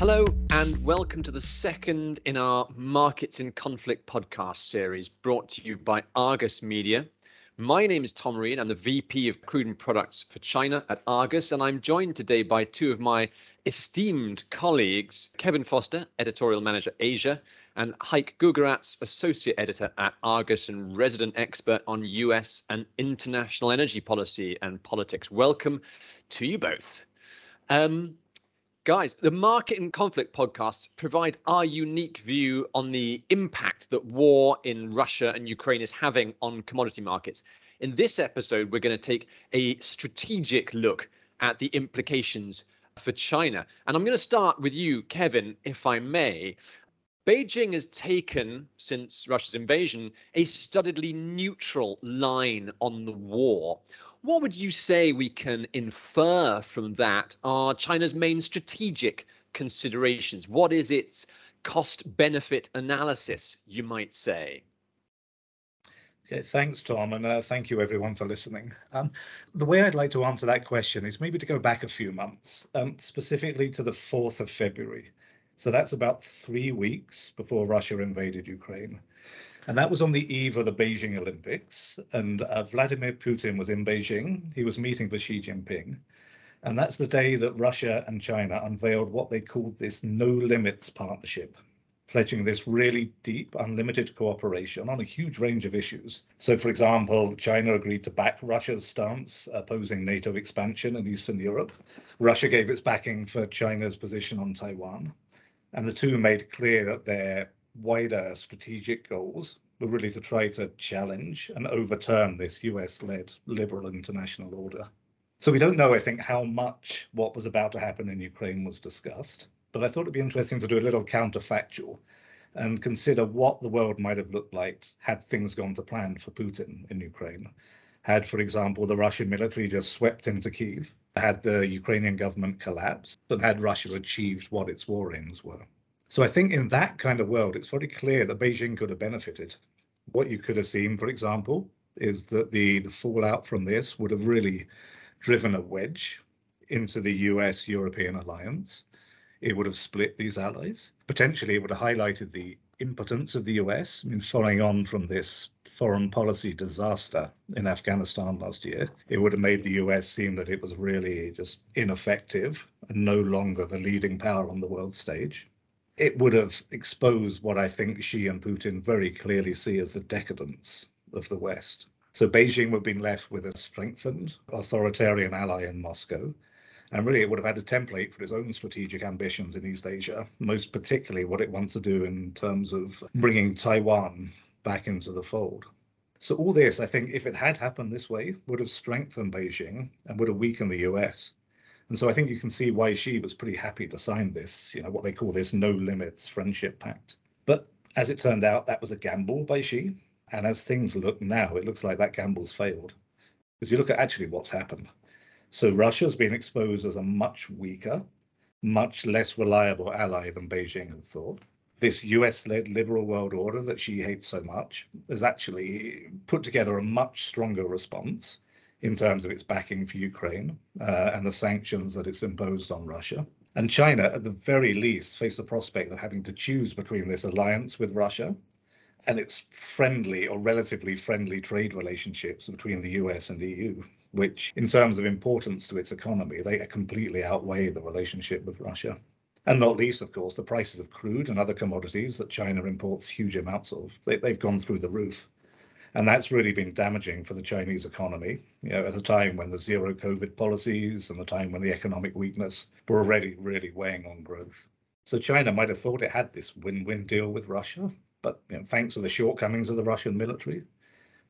Hello, and welcome to the second in our Markets in Conflict podcast series brought to you by Argus Media. My name is Tom Reed. I'm the VP of Crude and Products for China at Argus, and I'm joined today by two of my esteemed colleagues, Kevin Foster, Editorial Manager Asia, and Haik Gugarats, Associate Editor at Argus and resident expert on US and international energy policy and politics. Welcome to you both. Um, Guys, the Markets in Conflict podcasts provide our unique view on the impact that war in Russia and Ukraine is having on commodity markets. In this episode, we're going to take a strategic look at the implications for China. And I'm going to start with you, Kevin, if I may. Beijing has taken, since Russia's invasion, a studiedly neutral line on the war. What would you say we can infer from that are China's main strategic considerations? What is its cost benefit analysis, you might say? Okay, thanks, Tom, and uh, thank you everyone for listening. Um, the way I'd like to answer that question is maybe to go back a few months, um, specifically to the 4th of February. So that's about three weeks before Russia invaded Ukraine. And that was on the eve of the Beijing Olympics. And uh, Vladimir Putin was in Beijing. He was meeting with Xi Jinping. And that's the day that Russia and China unveiled what they called this no limits partnership, pledging this really deep, unlimited cooperation on a huge range of issues. So, for example, China agreed to back Russia's stance opposing NATO expansion in Eastern Europe. Russia gave its backing for China's position on Taiwan. And the two made clear that their wider strategic goals were really to try to challenge and overturn this US led liberal international order. So we don't know, I think, how much what was about to happen in Ukraine was discussed, but I thought it'd be interesting to do a little counterfactual and consider what the world might have looked like had things gone to plan for Putin in Ukraine. Had, for example, the Russian military just swept into Kiev, had the Ukrainian government collapsed, and had Russia achieved what its war aims were. So I think in that kind of world, it's very clear that Beijing could have benefited. What you could have seen, for example, is that the, the fallout from this would have really driven a wedge into the US European alliance. It would have split these allies. Potentially, it would have highlighted the impotence of the US. I mean, following on from this foreign policy disaster in Afghanistan last year, it would have made the US seem that it was really just ineffective and no longer the leading power on the world stage it would have exposed what I think Xi and Putin very clearly see as the decadence of the West. So Beijing would have been left with a strengthened authoritarian ally in Moscow. And really, it would have had a template for its own strategic ambitions in East Asia, most particularly what it wants to do in terms of bringing Taiwan back into the fold. So, all this, I think, if it had happened this way, would have strengthened Beijing and would have weakened the US. And so I think you can see why Xi was pretty happy to sign this, you know, what they call this no limits friendship pact. But as it turned out, that was a gamble by Xi. And as things look now, it looks like that gamble's failed. Because you look at actually what's happened. So Russia's been exposed as a much weaker, much less reliable ally than Beijing had thought. This US led liberal world order that Xi hates so much has actually put together a much stronger response in terms of its backing for Ukraine uh, and the sanctions that it's imposed on Russia. And China, at the very least, face the prospect of having to choose between this alliance with Russia and its friendly or relatively friendly trade relationships between the US and EU, which, in terms of importance to its economy, they completely outweigh the relationship with Russia. And not least, of course, the prices of crude and other commodities that China imports huge amounts of. They, have gone through the roof. And that's really been damaging for the Chinese economy, you know, at a time when the zero COVID policies and the time when the economic weakness were already really weighing on growth. So China might have thought it had this win-win deal with Russia, but you know, thanks to the shortcomings of the Russian military,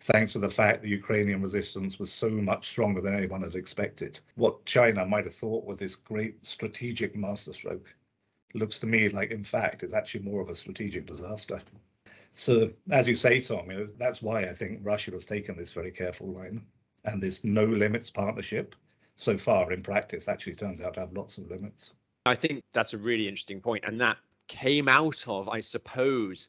thanks to the fact the Ukrainian resistance was so much stronger than anyone had expected, what China might have thought was this great strategic masterstroke looks to me like, in fact, it's actually more of a strategic disaster. So, as you say, Tom, you know, that's why I think Russia has taken this very careful line. And this no limits partnership, so far in practice, actually turns out to have lots of limits. I think that's a really interesting point, and that came out of, I suppose,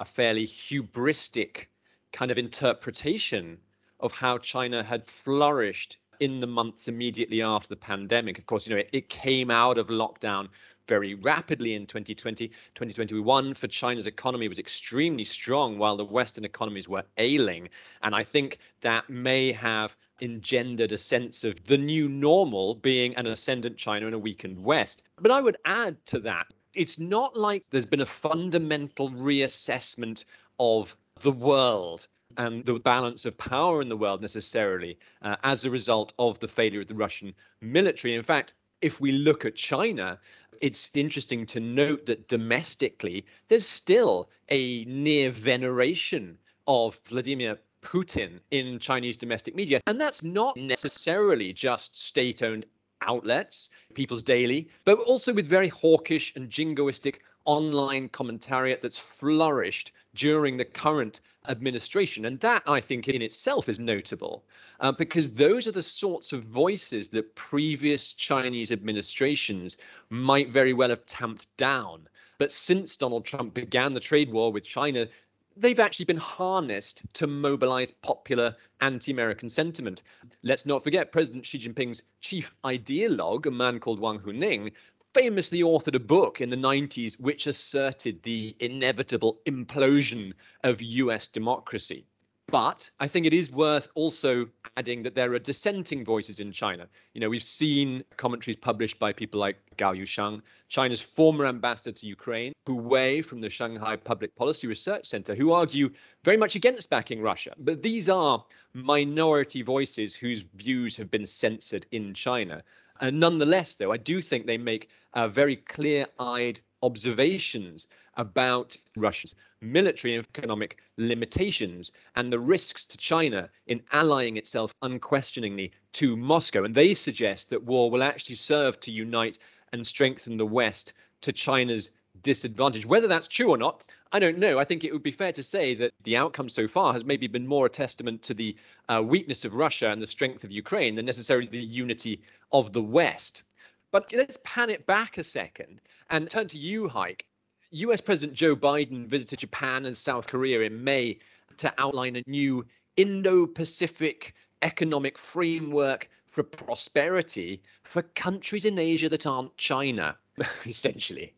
a fairly hubristic kind of interpretation of how China had flourished in the months immediately after the pandemic. Of course, you know, it, it came out of lockdown very rapidly in 2020. 2021 for China's economy was extremely strong while the Western economies were ailing. And I think that may have engendered a sense of the new normal being an ascendant China and a weakened West. But I would add to that, it's not like there's been a fundamental reassessment of the world and the balance of power in the world necessarily uh, as a result of the failure of the Russian military. In fact, if we look at China, it's interesting to note that domestically, there's still a near veneration of Vladimir Putin in Chinese domestic media. And that's not necessarily just state owned outlets, People's Daily, but also with very hawkish and jingoistic online commentariat that's flourished during the current administration. And that, I think, in itself is notable uh, because those are the sorts of voices that previous Chinese administrations might very well have tamped down. But since Donald Trump began the trade war with China, they've actually been harnessed to mobilize popular anti-American sentiment. Let's not forget President Xi Jinping's chief ideologue, a man called Wang Huning, famously authored a book in the 90s which asserted the inevitable implosion of US democracy. But I think it is worth also adding that there are dissenting voices in China. You know, we've seen commentaries published by people like Gao Yusheng, China's former ambassador to Ukraine, Hu Wei from the Shanghai Public Policy Research Center, who argue very much against backing Russia. But these are minority voices whose views have been censored in China. And nonetheless, though, I do think they make uh, very clear eyed observations about Russia's military and economic limitations and the risks to China in allying itself unquestioningly to Moscow. And they suggest that war will actually serve to unite and strengthen the West to China's disadvantage. Whether that's true or not, I don't know. I think it would be fair to say that the outcome so far has maybe been more a testament to the uh, weakness of Russia and the strength of Ukraine than necessarily the unity of the West. But let's pan it back a second and turn to you, Haik. US President Joe Biden visited Japan and South Korea in May to outline a new Indo Pacific economic framework for prosperity for countries in Asia that aren't China, essentially.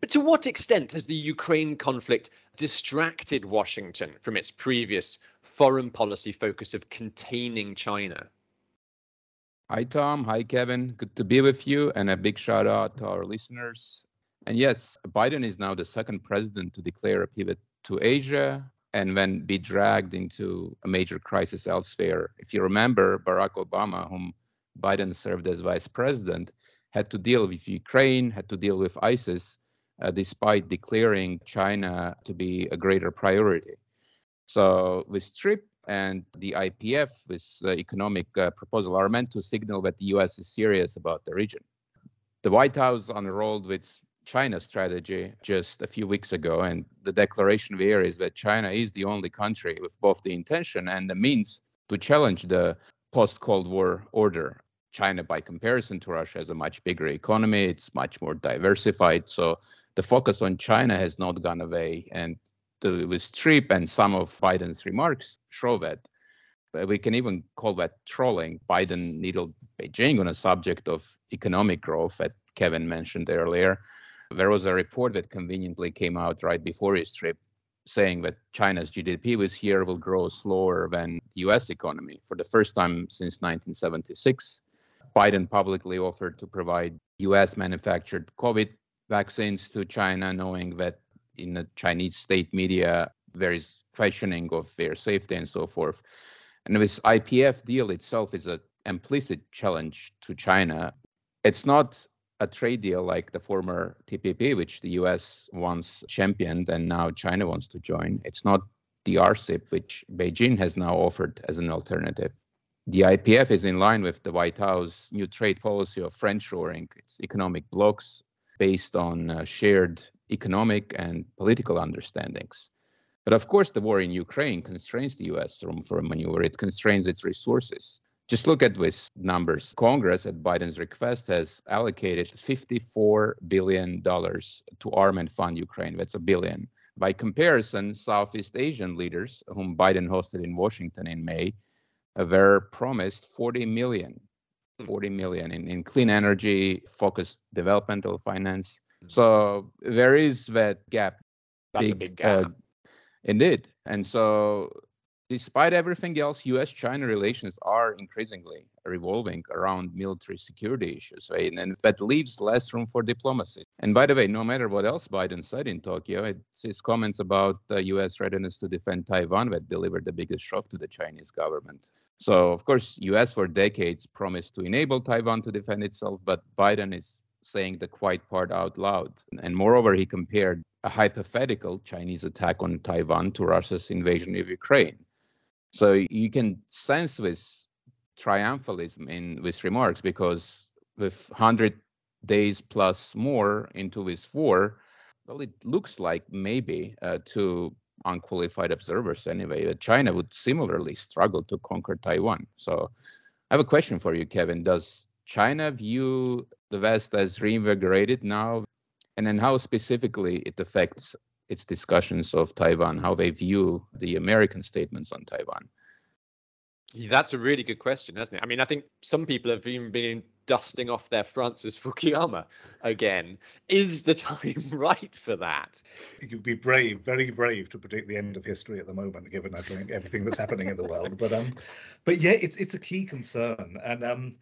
But to what extent has the Ukraine conflict distracted Washington from its previous foreign policy focus of containing China? Hi, Tom. Hi, Kevin. Good to be with you. And a big shout out to our listeners. And yes, Biden is now the second president to declare a pivot to Asia and then be dragged into a major crisis elsewhere. If you remember, Barack Obama, whom Biden served as vice president, had to deal with Ukraine, had to deal with ISIS, uh, despite declaring China to be a greater priority. So, with TRIP and the IPF, this economic uh, proposal, are meant to signal that the US is serious about the region. The White House unrolled its China strategy just a few weeks ago, and the declaration there is that China is the only country with both the intention and the means to challenge the post Cold War order. China, by comparison to Russia, has a much bigger economy, it's much more diversified. So the focus on China has not gone away. And with TRIP and some of Biden's remarks show that. We can even call that trolling. Biden needled Beijing on a subject of economic growth that Kevin mentioned earlier there was a report that conveniently came out right before his trip saying that China's GDP this year will grow slower than the US economy for the first time since 1976. Biden publicly offered to provide US manufactured COVID vaccines to China, knowing that in the Chinese state media there is questioning of their safety and so forth. And this IPF deal itself is an implicit challenge to China. It's not a trade deal like the former TPP, which the US once championed and now China wants to join. It's not the RCEP, which Beijing has now offered as an alternative. The IPF is in line with the White House new trade policy of friendshoring. It's economic blocks based on uh, shared economic and political understandings. But of course, the war in Ukraine constrains the US room for maneuver. It constrains its resources. Just look at these numbers. Congress, at Biden's request, has allocated $54 billion to arm and fund Ukraine. That's a billion. By comparison, Southeast Asian leaders, whom Biden hosted in Washington in May, were promised 40 million, hmm. 40 million in, in clean energy, focused developmental finance. So there is that gap. That's big, a big gap. Uh, indeed. And so despite everything else, US China relations are increasingly revolving around military security issues, right? And that leaves less room for diplomacy. And by the way, no matter what else Biden said in Tokyo, it's his comments about the US readiness to defend Taiwan that delivered the biggest shock to the Chinese government. So, of course, US for decades promised to enable Taiwan to defend itself, but Biden is saying the quiet part out loud. And moreover, he compared a hypothetical Chinese attack on Taiwan to Russia's invasion of Ukraine. So you can sense this triumphalism in these remarks because with 100 days plus more into this war, well, it looks like maybe uh, to unqualified observers anyway that China would similarly struggle to conquer Taiwan. So I have a question for you, Kevin. Does China view the West as reinvigorated now? And then how specifically it affects its discussions of Taiwan, how they view the American statements on Taiwan? That's a really good question, hasn't it? I mean, I think some people have even been dusting off their Francis Fukuyama again. Is the time right for that? You'd be brave, very brave, to predict the end of history at the moment, given I think everything that's happening in the world. But um, but yeah, it's it's a key concern. And um,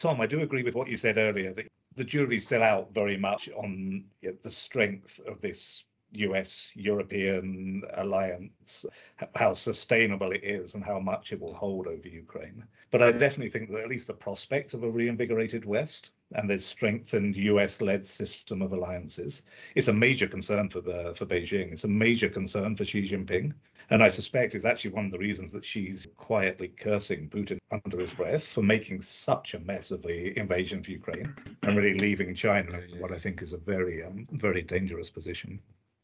Tom, I do agree with what you said earlier that the jury's still out very much on you know, the strength of this US European alliance, how sustainable it is and how much it will hold over Ukraine. But I definitely think that at least the prospect of a reinvigorated West and this strengthened US led system of alliances. It's a major concern for, the, for Beijing. It's a major concern for Xi Jinping. And I suspect it's actually one of the reasons that Xi's quietly cursing Putin under his breath for making such a mess of the invasion of Ukraine and really leaving China in what I think is a very, um, very dangerous position.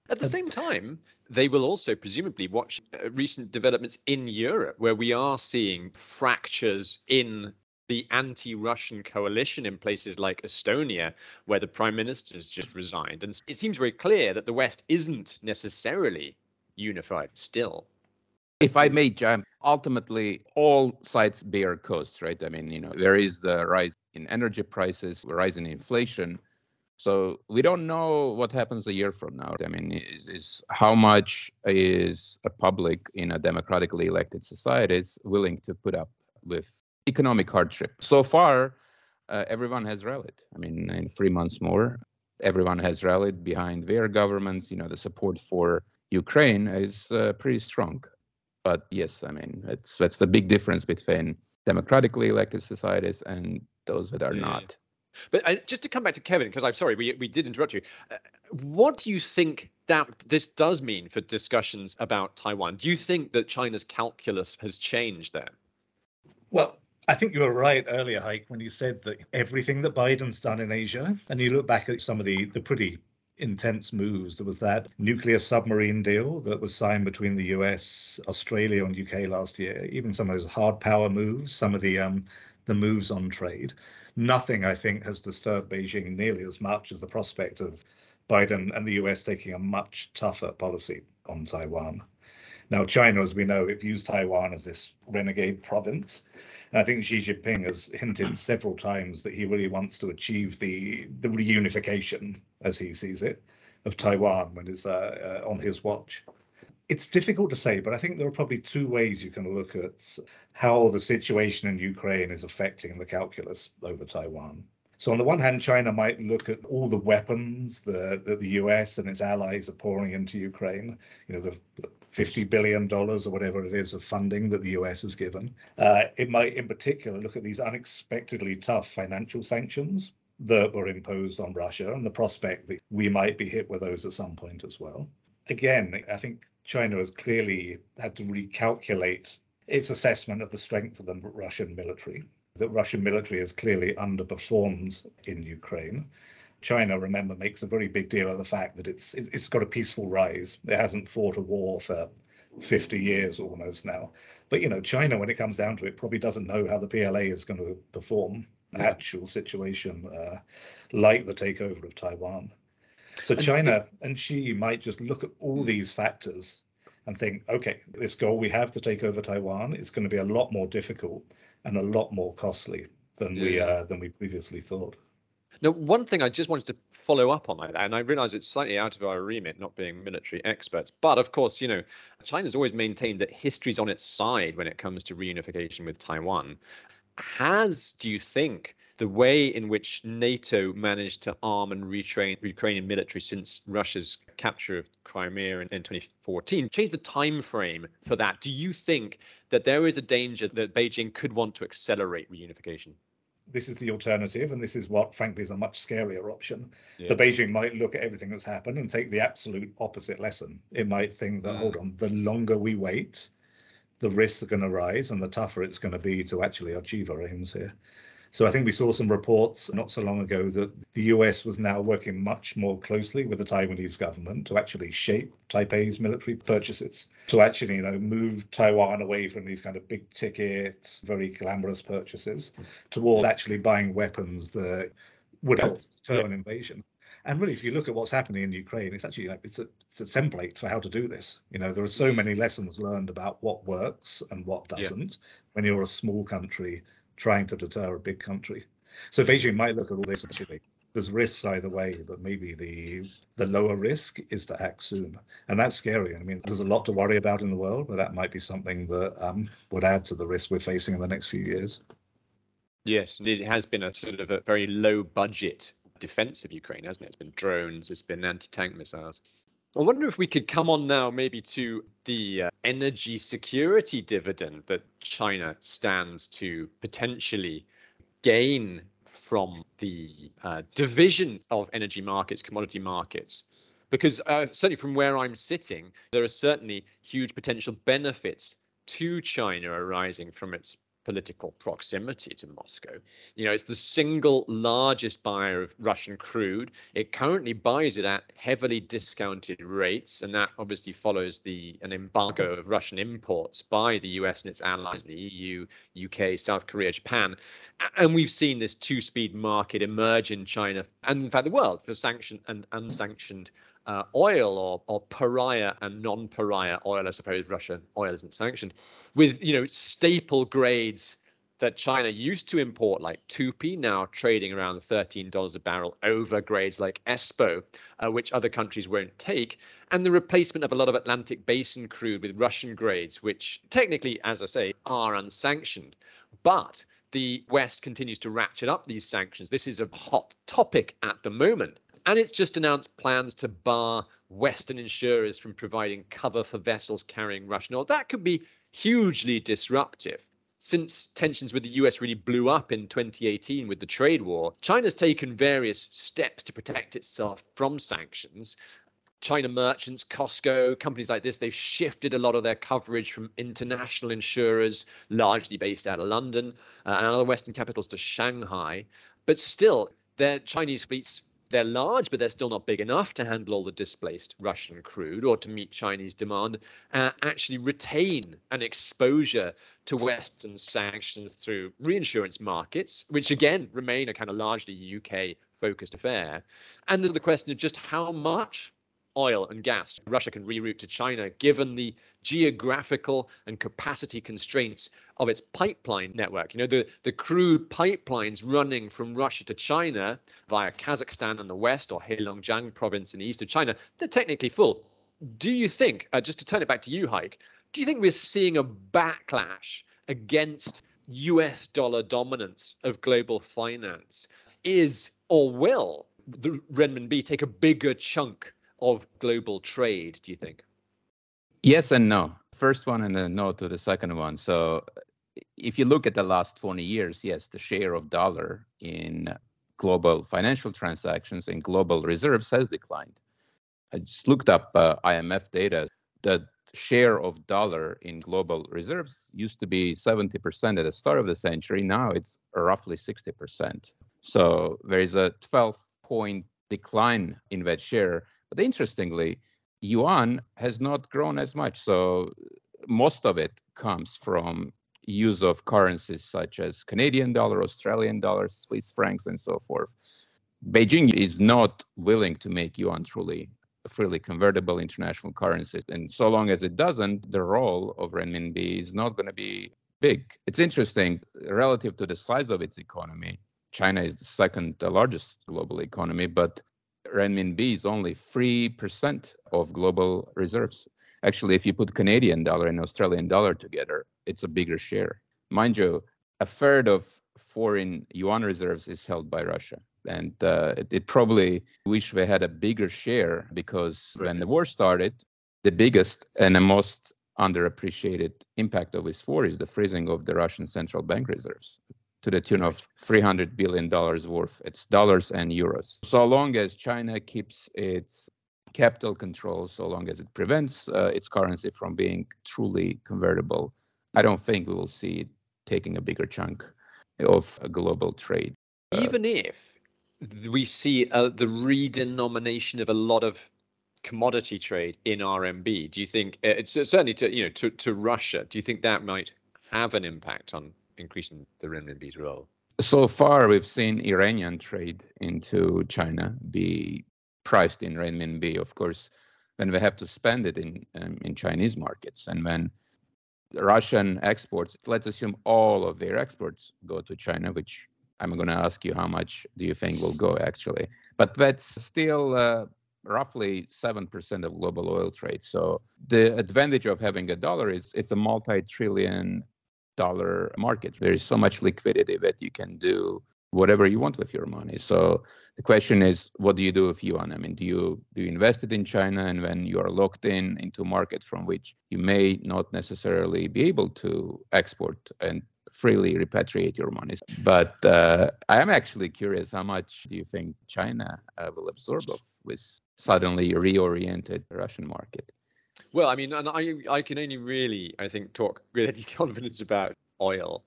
At the same time, they will also presumably watch uh, recent developments in Europe, where we are seeing fractures in the anti-Russian coalition in places like Estonia, where the prime minister has just resigned, and it seems very clear that the West isn't necessarily unified still. If I may, John, ultimately all sides bear costs, right? I mean, you know, there is the rise in energy prices, rise in inflation, so we don't know what happens a year from now. I mean, is, is how much is a public in a democratically elected society is willing to put up with economic hardship? So far, uh, everyone has rallied. I mean, in three months more, everyone has rallied behind their governments. You know, the support for Ukraine is uh, pretty strong. But yes, I mean, it's that's the big difference between democratically elected societies and those that are yeah. not. But uh, just to come back to Kevin, because I'm sorry, we, we did interrupt you. Uh, what do you think that this does mean for discussions about Taiwan? Do you think that China's calculus has changed there? Well, I think you were right earlier, Haik, when you said that everything that Biden's done in Asia, and you look back at some of the, the pretty intense moves. There was that nuclear submarine deal that was signed between the US, Australia, and UK last year. Even some of those hard power moves, some of the um, the moves on trade. Nothing, I think, has disturbed Beijing nearly as much as the prospect of Biden and the US taking a much tougher policy on Taiwan. Now, China, as we know, it views Taiwan as this renegade province. And I think Xi Jinping has hinted several times that he really wants to achieve the, the reunification, as he sees it, of Taiwan when it's uh, uh, on his watch. It's difficult to say, but I think there are probably two ways you can look at how the situation in Ukraine is affecting the calculus over Taiwan. So on the one hand, China might look at all the weapons that the, the US and its allies are pouring into Ukraine, you know, the, the $50 billion or whatever it is of funding that the US has given. Uh, it might, in particular, look at these unexpectedly tough financial sanctions that were imposed on Russia and the prospect that we might be hit with those at some point as well. Again, I think China has clearly had to recalculate its assessment of the strength of the Russian military. The Russian military has clearly underperformed in Ukraine. China, remember, makes a very big deal of the fact that it's it's got a peaceful rise. It hasn't fought a war for 50 years almost now. But you know, China, when it comes down to it, probably doesn't know how the PLA is going to perform. Actual situation uh, like the takeover of Taiwan. So China and Xi might just look at all these factors and think, okay, this goal we have to take over Taiwan is going to be a lot more difficult and a lot more costly than yeah. we uh, than we previously thought. Now, one thing I just wanted to follow up on that, and I realize it's slightly out of our remit, not being military experts, but of course, you know, China's always maintained that history's on its side when it comes to reunification with Taiwan. Has, do you think, the way in which NATO managed to arm and retrain the Ukrainian military since Russia's capture of Crimea in, in 2014 changed the time frame for that. Do you think that there is a danger that Beijing could want to accelerate reunification? this is the alternative, and this is what, frankly, is a much scarier option. Yeah. The Beijing might look at everything that's happened and take the absolute opposite lesson. It might think that, mm. hold on, the longer we wait, the risks are going to rise, and the tougher it's going to be to actually achieve our aims here. So I think we saw some reports not so long ago that the US was now working much more closely with the Taiwanese government to actually shape Taipei's military purchases, to actually, you know, move Taiwan away from these kind of big ticket, very glamorous purchases toward actually buying weapons that would help deter an invasion. And really, if you look at what's happening in Ukraine, it's actually like it's a it's a template for how to do this. You know, there are so many lessons learned about what works and what doesn't yeah. when you're a small country trying to deter a big country. So Beijing might look at all this actually. There's risks either way, but maybe the the lower risk is to act soon, and that's scary. I mean, there's a lot to worry about in the world, but that might be something that um, would add to the risk we're facing in the next few years. Yes, it has been a sort of a very low budget defense of Ukraine, hasn't it? It's been drones, it's been anti-tank missiles. I wonder if we could come on now maybe to the uh, energy security dividend that China stands to potentially gain from the uh, division of energy markets, commodity markets. Because uh, certainly from where I'm sitting, there are certainly huge potential benefits to China arising from its political proximity to Moscow. You know, it's the single largest buyer of Russian crude. It currently buys it at heavily discounted rates, and that obviously follows the an embargo of Russian imports by the US and its allies the EU, UK, South Korea, Japan. And we've seen this two-speed market emerge in China and in fact the world for sanctioned and unsanctioned uh, oil or, or pariah and non-pariah oil. I suppose Russian oil isn't sanctioned with you know staple grades that China used to import, like 2P, now trading around $13 a barrel over grades like ESPO, uh, which other countries won't take, and the replacement of a lot of Atlantic Basin crude with Russian grades, which technically, as I say, are unsanctioned. But the West continues to ratchet up these sanctions. This is a hot topic at the moment. And it's just announced plans to bar Western insurers from providing cover for vessels carrying Russian oil. That could be hugely disruptive. Since tensions with the US really blew up in 2018 with the trade war, China's taken various steps to protect itself from sanctions. China merchants, COSCO, companies like this, they've shifted a lot of their coverage from international insurers, largely based out of London uh, and other Western capitals, to Shanghai. But still, their Chinese fleets they're large, but they're still not big enough to handle all the displaced Russian crude or to meet Chinese demand, uh, actually retain an exposure to Western sanctions through reinsurance markets, which again remain a kind of largely UK focused affair. And there's the question of just how much oil and gas Russia can reroute to China, given the geographical and capacity constraints of its pipeline network. You know, the, the crude pipelines running from Russia to China via Kazakhstan in the west or Heilongjiang province in the east of China, they're technically full. Do you think, uh, just to turn it back to you, Haik, do you think we're seeing a backlash against US dollar dominance of global finance? Is or will the renminbi take a bigger chunk of global trade, do you think? Yes and no. First one and then no to the second one. So if you look at the last 20 years, yes, the share of dollar in global financial transactions and global reserves has declined. I just looked up uh, IMF data. The share of dollar in global reserves used to be 70% at the start of the century. Now it's roughly 60%. So there is a 12 point decline in that share. But interestingly, yuan has not grown as much. So most of it comes from use of currencies such as Canadian dollar, Australian dollar, Swiss francs, and so forth. Beijing is not willing to make yuan truly freely convertible international currency. And so long as it doesn't, the role of renminbi is not going to be big. It's interesting, relative to the size of its economy, China is the second largest global economy, but renminbi is only 3% of global reserves. Actually, if you put Canadian dollar and Australian dollar together, it's a bigger share. Mind you, a third of foreign yuan reserves is held by Russia. And uh, it, it, probably wish they had a bigger share because when the war started, the biggest and the most underappreciated impact of this war is the freezing of the Russian central bank reserves to the tune of $300 billion worth. It's dollars and euros. So long as China keeps its capital control, so long as it prevents uh, its currency from being truly convertible, I don't think we will see it taking a bigger chunk of global trade. Uh, Even if we see uh, the redenomination of a lot of commodity trade in RMB, do you think uh, it's certainly to you know to, to Russia? Do you think that might have an impact on increasing the renminbi's role? So far, we've seen Iranian trade into China be priced in renminbi. Of course, when we have to spend it in um, in Chinese markets, and when Russian exports, let's assume all of their exports go to China, which I'm going to ask you how much do you think will go actually, but that's still. Uh, roughly 7% of global oil trade. So the advantage of having a dollar is it's a multi-trillion dollar market. There is so much liquidity that you can do whatever you want with your money. So the question is, what do you do with yuan? I mean, do you do you invest it in China, and when you are locked in into a market from which you may not necessarily be able to export and freely repatriate your money? But uh, I am actually curious, how much do you think China uh, will absorb of this suddenly reoriented Russian market? Well, I mean, and I I can only really I think talk with any confidence about oil.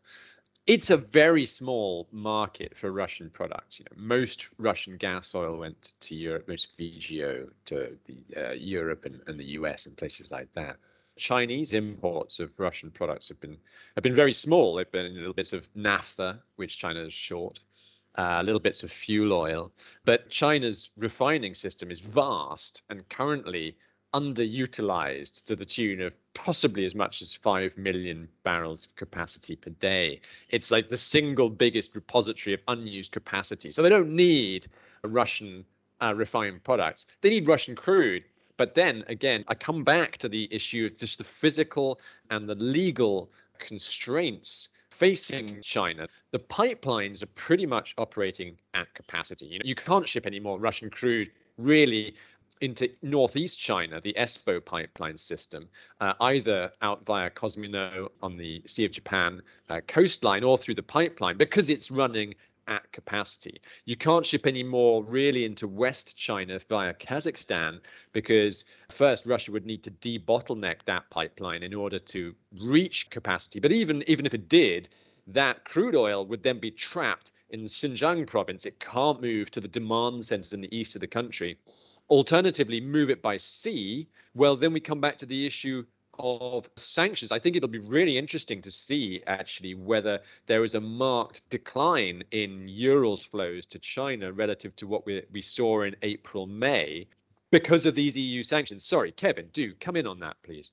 It's a very small market for Russian products. You know, most Russian gas oil went to Europe, most VGO to the, uh, Europe and, and the US and places like that. Chinese imports of Russian products have been have been very small. They've been little bits of naphtha, which China is short, uh, little bits of fuel oil. But China's refining system is vast, and currently underutilized to the tune of possibly as much as 5 million barrels of capacity per day. It's like the single biggest repository of unused capacity. So they don't need Russian uh, refined products. They need Russian crude. But then again, I come back to the issue of just the physical and the legal constraints facing China. The pipelines are pretty much operating at capacity. You know, you can't ship any more Russian crude really into northeast China, the ESPO pipeline system, uh, either out via Kozmino on the Sea of Japan uh, coastline or through the pipeline, because it's running at capacity. You can't ship any more really into West China via Kazakhstan because first Russia would need to debottleneck that pipeline in order to reach capacity. But even even if it did, that crude oil would then be trapped in Xinjiang province. It can't move to the demand centers in the east of the country alternatively move it by sea, well, then we come back to the issue of sanctions. I think it'll be really interesting to see actually whether there is a marked decline in Urals flows to China relative to what we, we saw in April, May because of these EU sanctions. Sorry, Kevin, do come in on that, please.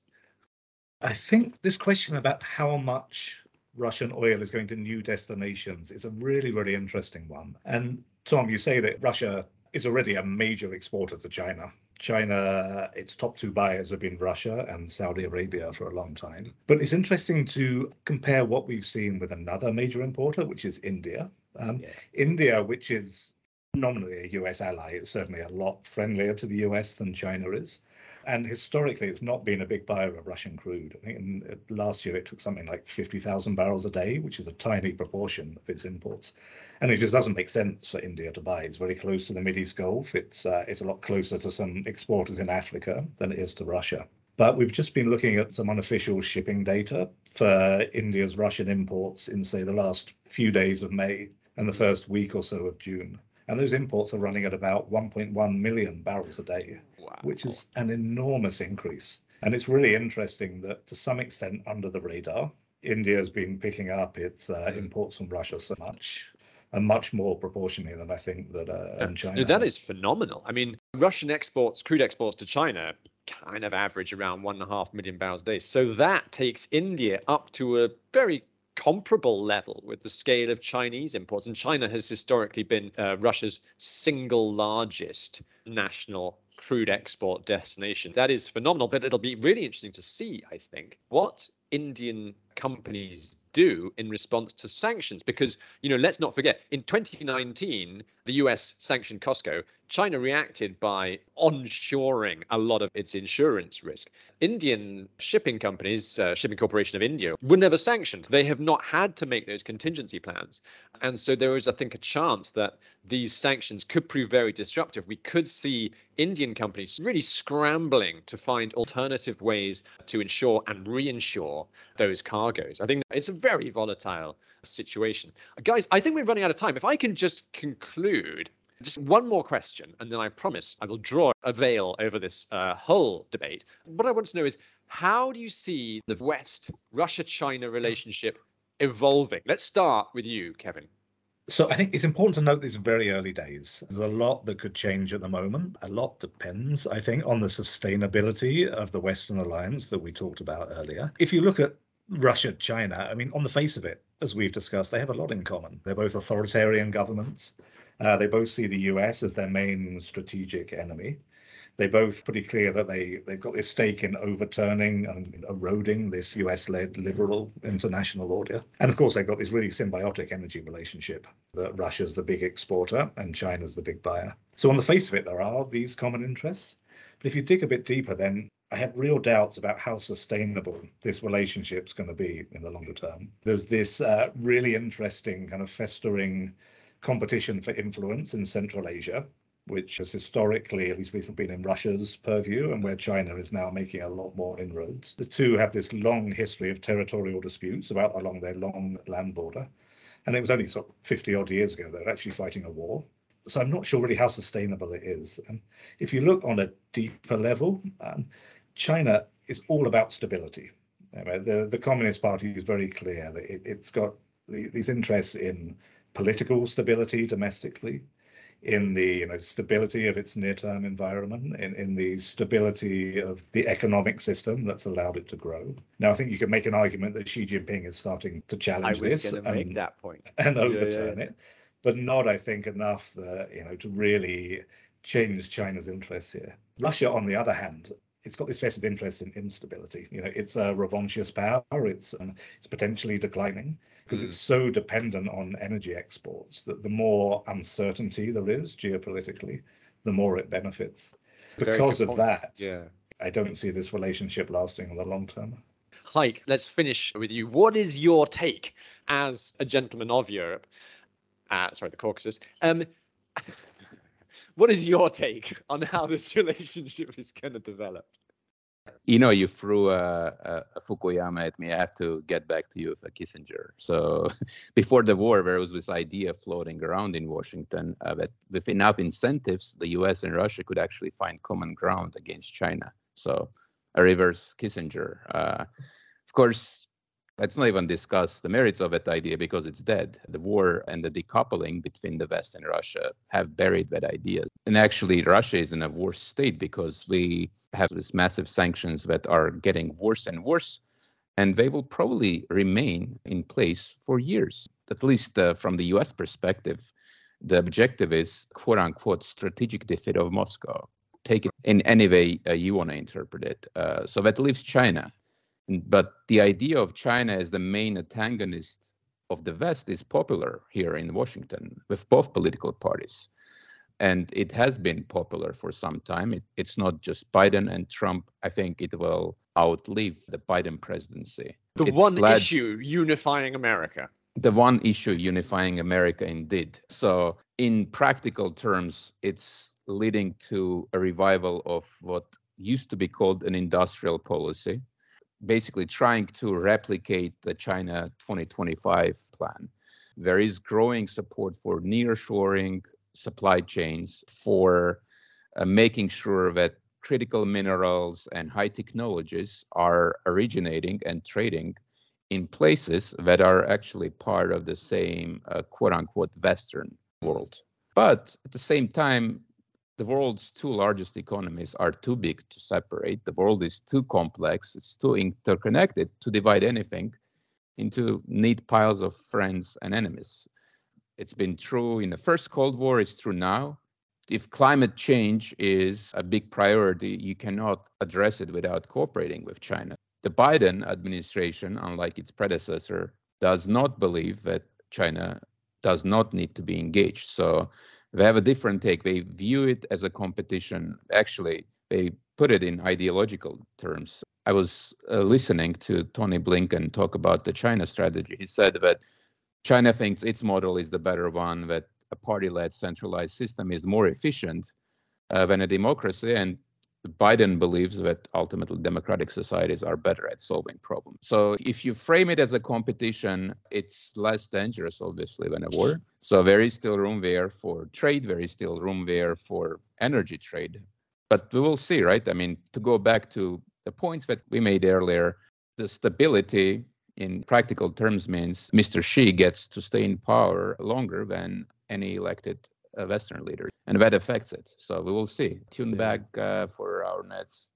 I think this question about how much Russian oil is going to new destinations is a really, really interesting one. And Tom, you say that Russia is already a major exporter to China. China, its top two buyers have been Russia and Saudi Arabia for a long time. But it's interesting to compare what we've seen with another major importer, which is India. Um, yeah. India, which is nominally a US ally, it's certainly a lot friendlier to the US than China is. And historically, it's not been a big buyer of Russian crude. I uh, last year it took something like 50,000 barrels a day, which is a tiny proportion of its imports. And it just doesn't make sense for India to buy. It's very close to the Mideast Gulf. It's uh, it's a lot closer to some exporters in Africa than it is to Russia. But we've just been looking at some unofficial shipping data for India's Russian imports in, say, the last few days of May and the first week or so of June. And those imports are running at about 1.1 million barrels a day, wow. which is an enormous increase. And it's really interesting that to some extent under the radar, India has been picking up its uh, hmm. imports from Russia so much and much more proportionally than I think that uh, China. That has. is phenomenal. I mean, Russian exports, crude exports to China, kind of average around one and a half million barrels a day. So that takes India up to a very comparable level with the scale of Chinese imports. And China has historically been uh, Russia's single largest national crude export destination. That is phenomenal, but it'll be really interesting to see, I think, what Indian companies do in response to sanctions because you know let's not forget in 2019 the US sanctioned COSCO China reacted by onshoring a lot of its insurance risk. Indian shipping companies, uh, Shipping Corporation of India, were never sanctioned. They have not had to make those contingency plans. And so there is, I think, a chance that these sanctions could prove very disruptive. We could see Indian companies really scrambling to find alternative ways to insure and reinsure those cargoes. I think it's a very volatile situation. Guys, I think we're running out of time. If I can just conclude just one more question, and then I promise I will draw a veil over this uh, whole debate. What I want to know is how do you see the West Russia China relationship evolving? Let's start with you, Kevin. So I think it's important to note these very early days. There's a lot that could change at the moment. A lot depends, I think, on the sustainability of the Western alliance that we talked about earlier. If you look at Russia, China, I mean, on the face of it, as we've discussed, they have a lot in common. They're both authoritarian governments. Uh, they both see the US as their main strategic enemy. They both pretty clear that they they've got this stake in overturning and eroding this US-led liberal international order. And of course, they've got this really symbiotic energy relationship that Russia's the big exporter and China's the big buyer. So on the face of it, there are these common interests. But if you dig a bit deeper, then I have real doubts about how sustainable this relationship's going to be in the longer term. There's this uh, really interesting kind of festering competition for influence in Central Asia, which has historically, at least recently, been in Russia's purview and where China is now making a lot more inroads. The two have this long history of territorial disputes about along their long land border. And it was only sort of 50 odd years ago they were actually fighting a war. So I'm not sure really how sustainable it is. And if you look on a deeper level, um, China is all about stability. the, the Communist Party is very clear that it, has got these interests in political stability domestically, in the you know, stability of its near-term environment, in, in the stability of the economic system that's allowed it to grow. Now, I think you can make an argument that Xi Jinping is starting to challenge this and, that point. and overturn yeah, yeah. it, but not, I think, enough that you know to really change China's interests here. Russia, on the other hand, it's got this vested interest in instability. You know, it's a revanchist power. It's um, it's potentially declining because mm. it's so dependent on energy exports that the more uncertainty there is geopolitically, the more it benefits. Because of that, yeah. I don't see this relationship lasting in the long term. Haik, let's finish with you. What is your take as a gentleman of Europe? Uh, sorry, the Caucasus. Um, what is your take on how this relationship is going to develop? You know, you threw a, a, a, Fukuyama at me. I have to get back to you with a Kissinger. So, before the war, there was this idea floating around in Washington uh, that with enough incentives, the U.S. and Russia could actually find common ground against China. So, a reverse Kissinger. Uh, of course, Let's not even discuss the merits of that idea because it's dead. The war and the decoupling between the West and Russia have buried that idea. And actually, Russia is in a worse state because we have these massive sanctions that are getting worse and worse. And they will probably remain in place for years. At least uh, from the US perspective, the objective is quote unquote strategic defeat of Moscow. Take it in any way uh, you want to interpret it. Uh, so that leaves China but the idea of China as the main antagonist of the West is popular here in Washington with both political parties. And it has been popular for some time. It, it's not just Biden and Trump. I think it will outlive the Biden presidency. The it's one led, issue unifying America. The one issue unifying America, indeed. So, in practical terms, it's leading to a revival of what used to be called an industrial policy, basically trying to replicate the China 2025 plan. There is growing support for nearshoring supply chains, for uh, making sure that critical minerals and high technologies are originating and trading in places that are actually part of the same uh, quote unquote Western world. But at the same time, the world's two largest economies are too big to separate. The world is too complex, it's too interconnected to divide anything. into neat piles of friends and enemies. It's been true in the first Cold War, it's true now. If climate change is a big priority, you cannot address it without cooperating with China. The Biden administration, unlike its predecessor, does not believe that China does not need to be engaged. So they have a different take. They view it as a competition. Actually, they put it in ideological terms. I was uh, listening to Tony Blinken talk about the China strategy. He said that China thinks its model is the better one, that a party led centralized system is more efficient uh, than a democracy. And Biden believes that ultimately democratic societies are better at solving problems. So if you frame it as a competition, it's less dangerous, obviously, than a war. So there is still room there for trade. There is still room there for energy trade. But we will see, right? I mean, to go back to the points that we made earlier, the stability in practical terms means Mr. Xi gets to stay in power longer than any elected Western leader, and that affects it. So we will see. Tune back uh, for our next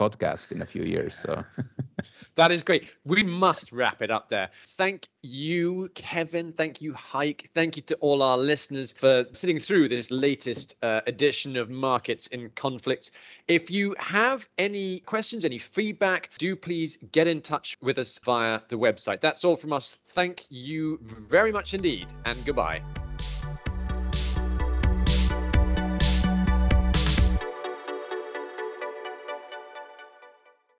podcast in a few years. So that is great. We must wrap it up there. Thank you, Kevin. Thank you, Haik. Thank you to all our listeners for sitting through this latest uh, edition of Markets in Conflict. If you have any questions, any feedback, do please get in touch with us via the website. That's all from us. Thank you very much indeed, and goodbye.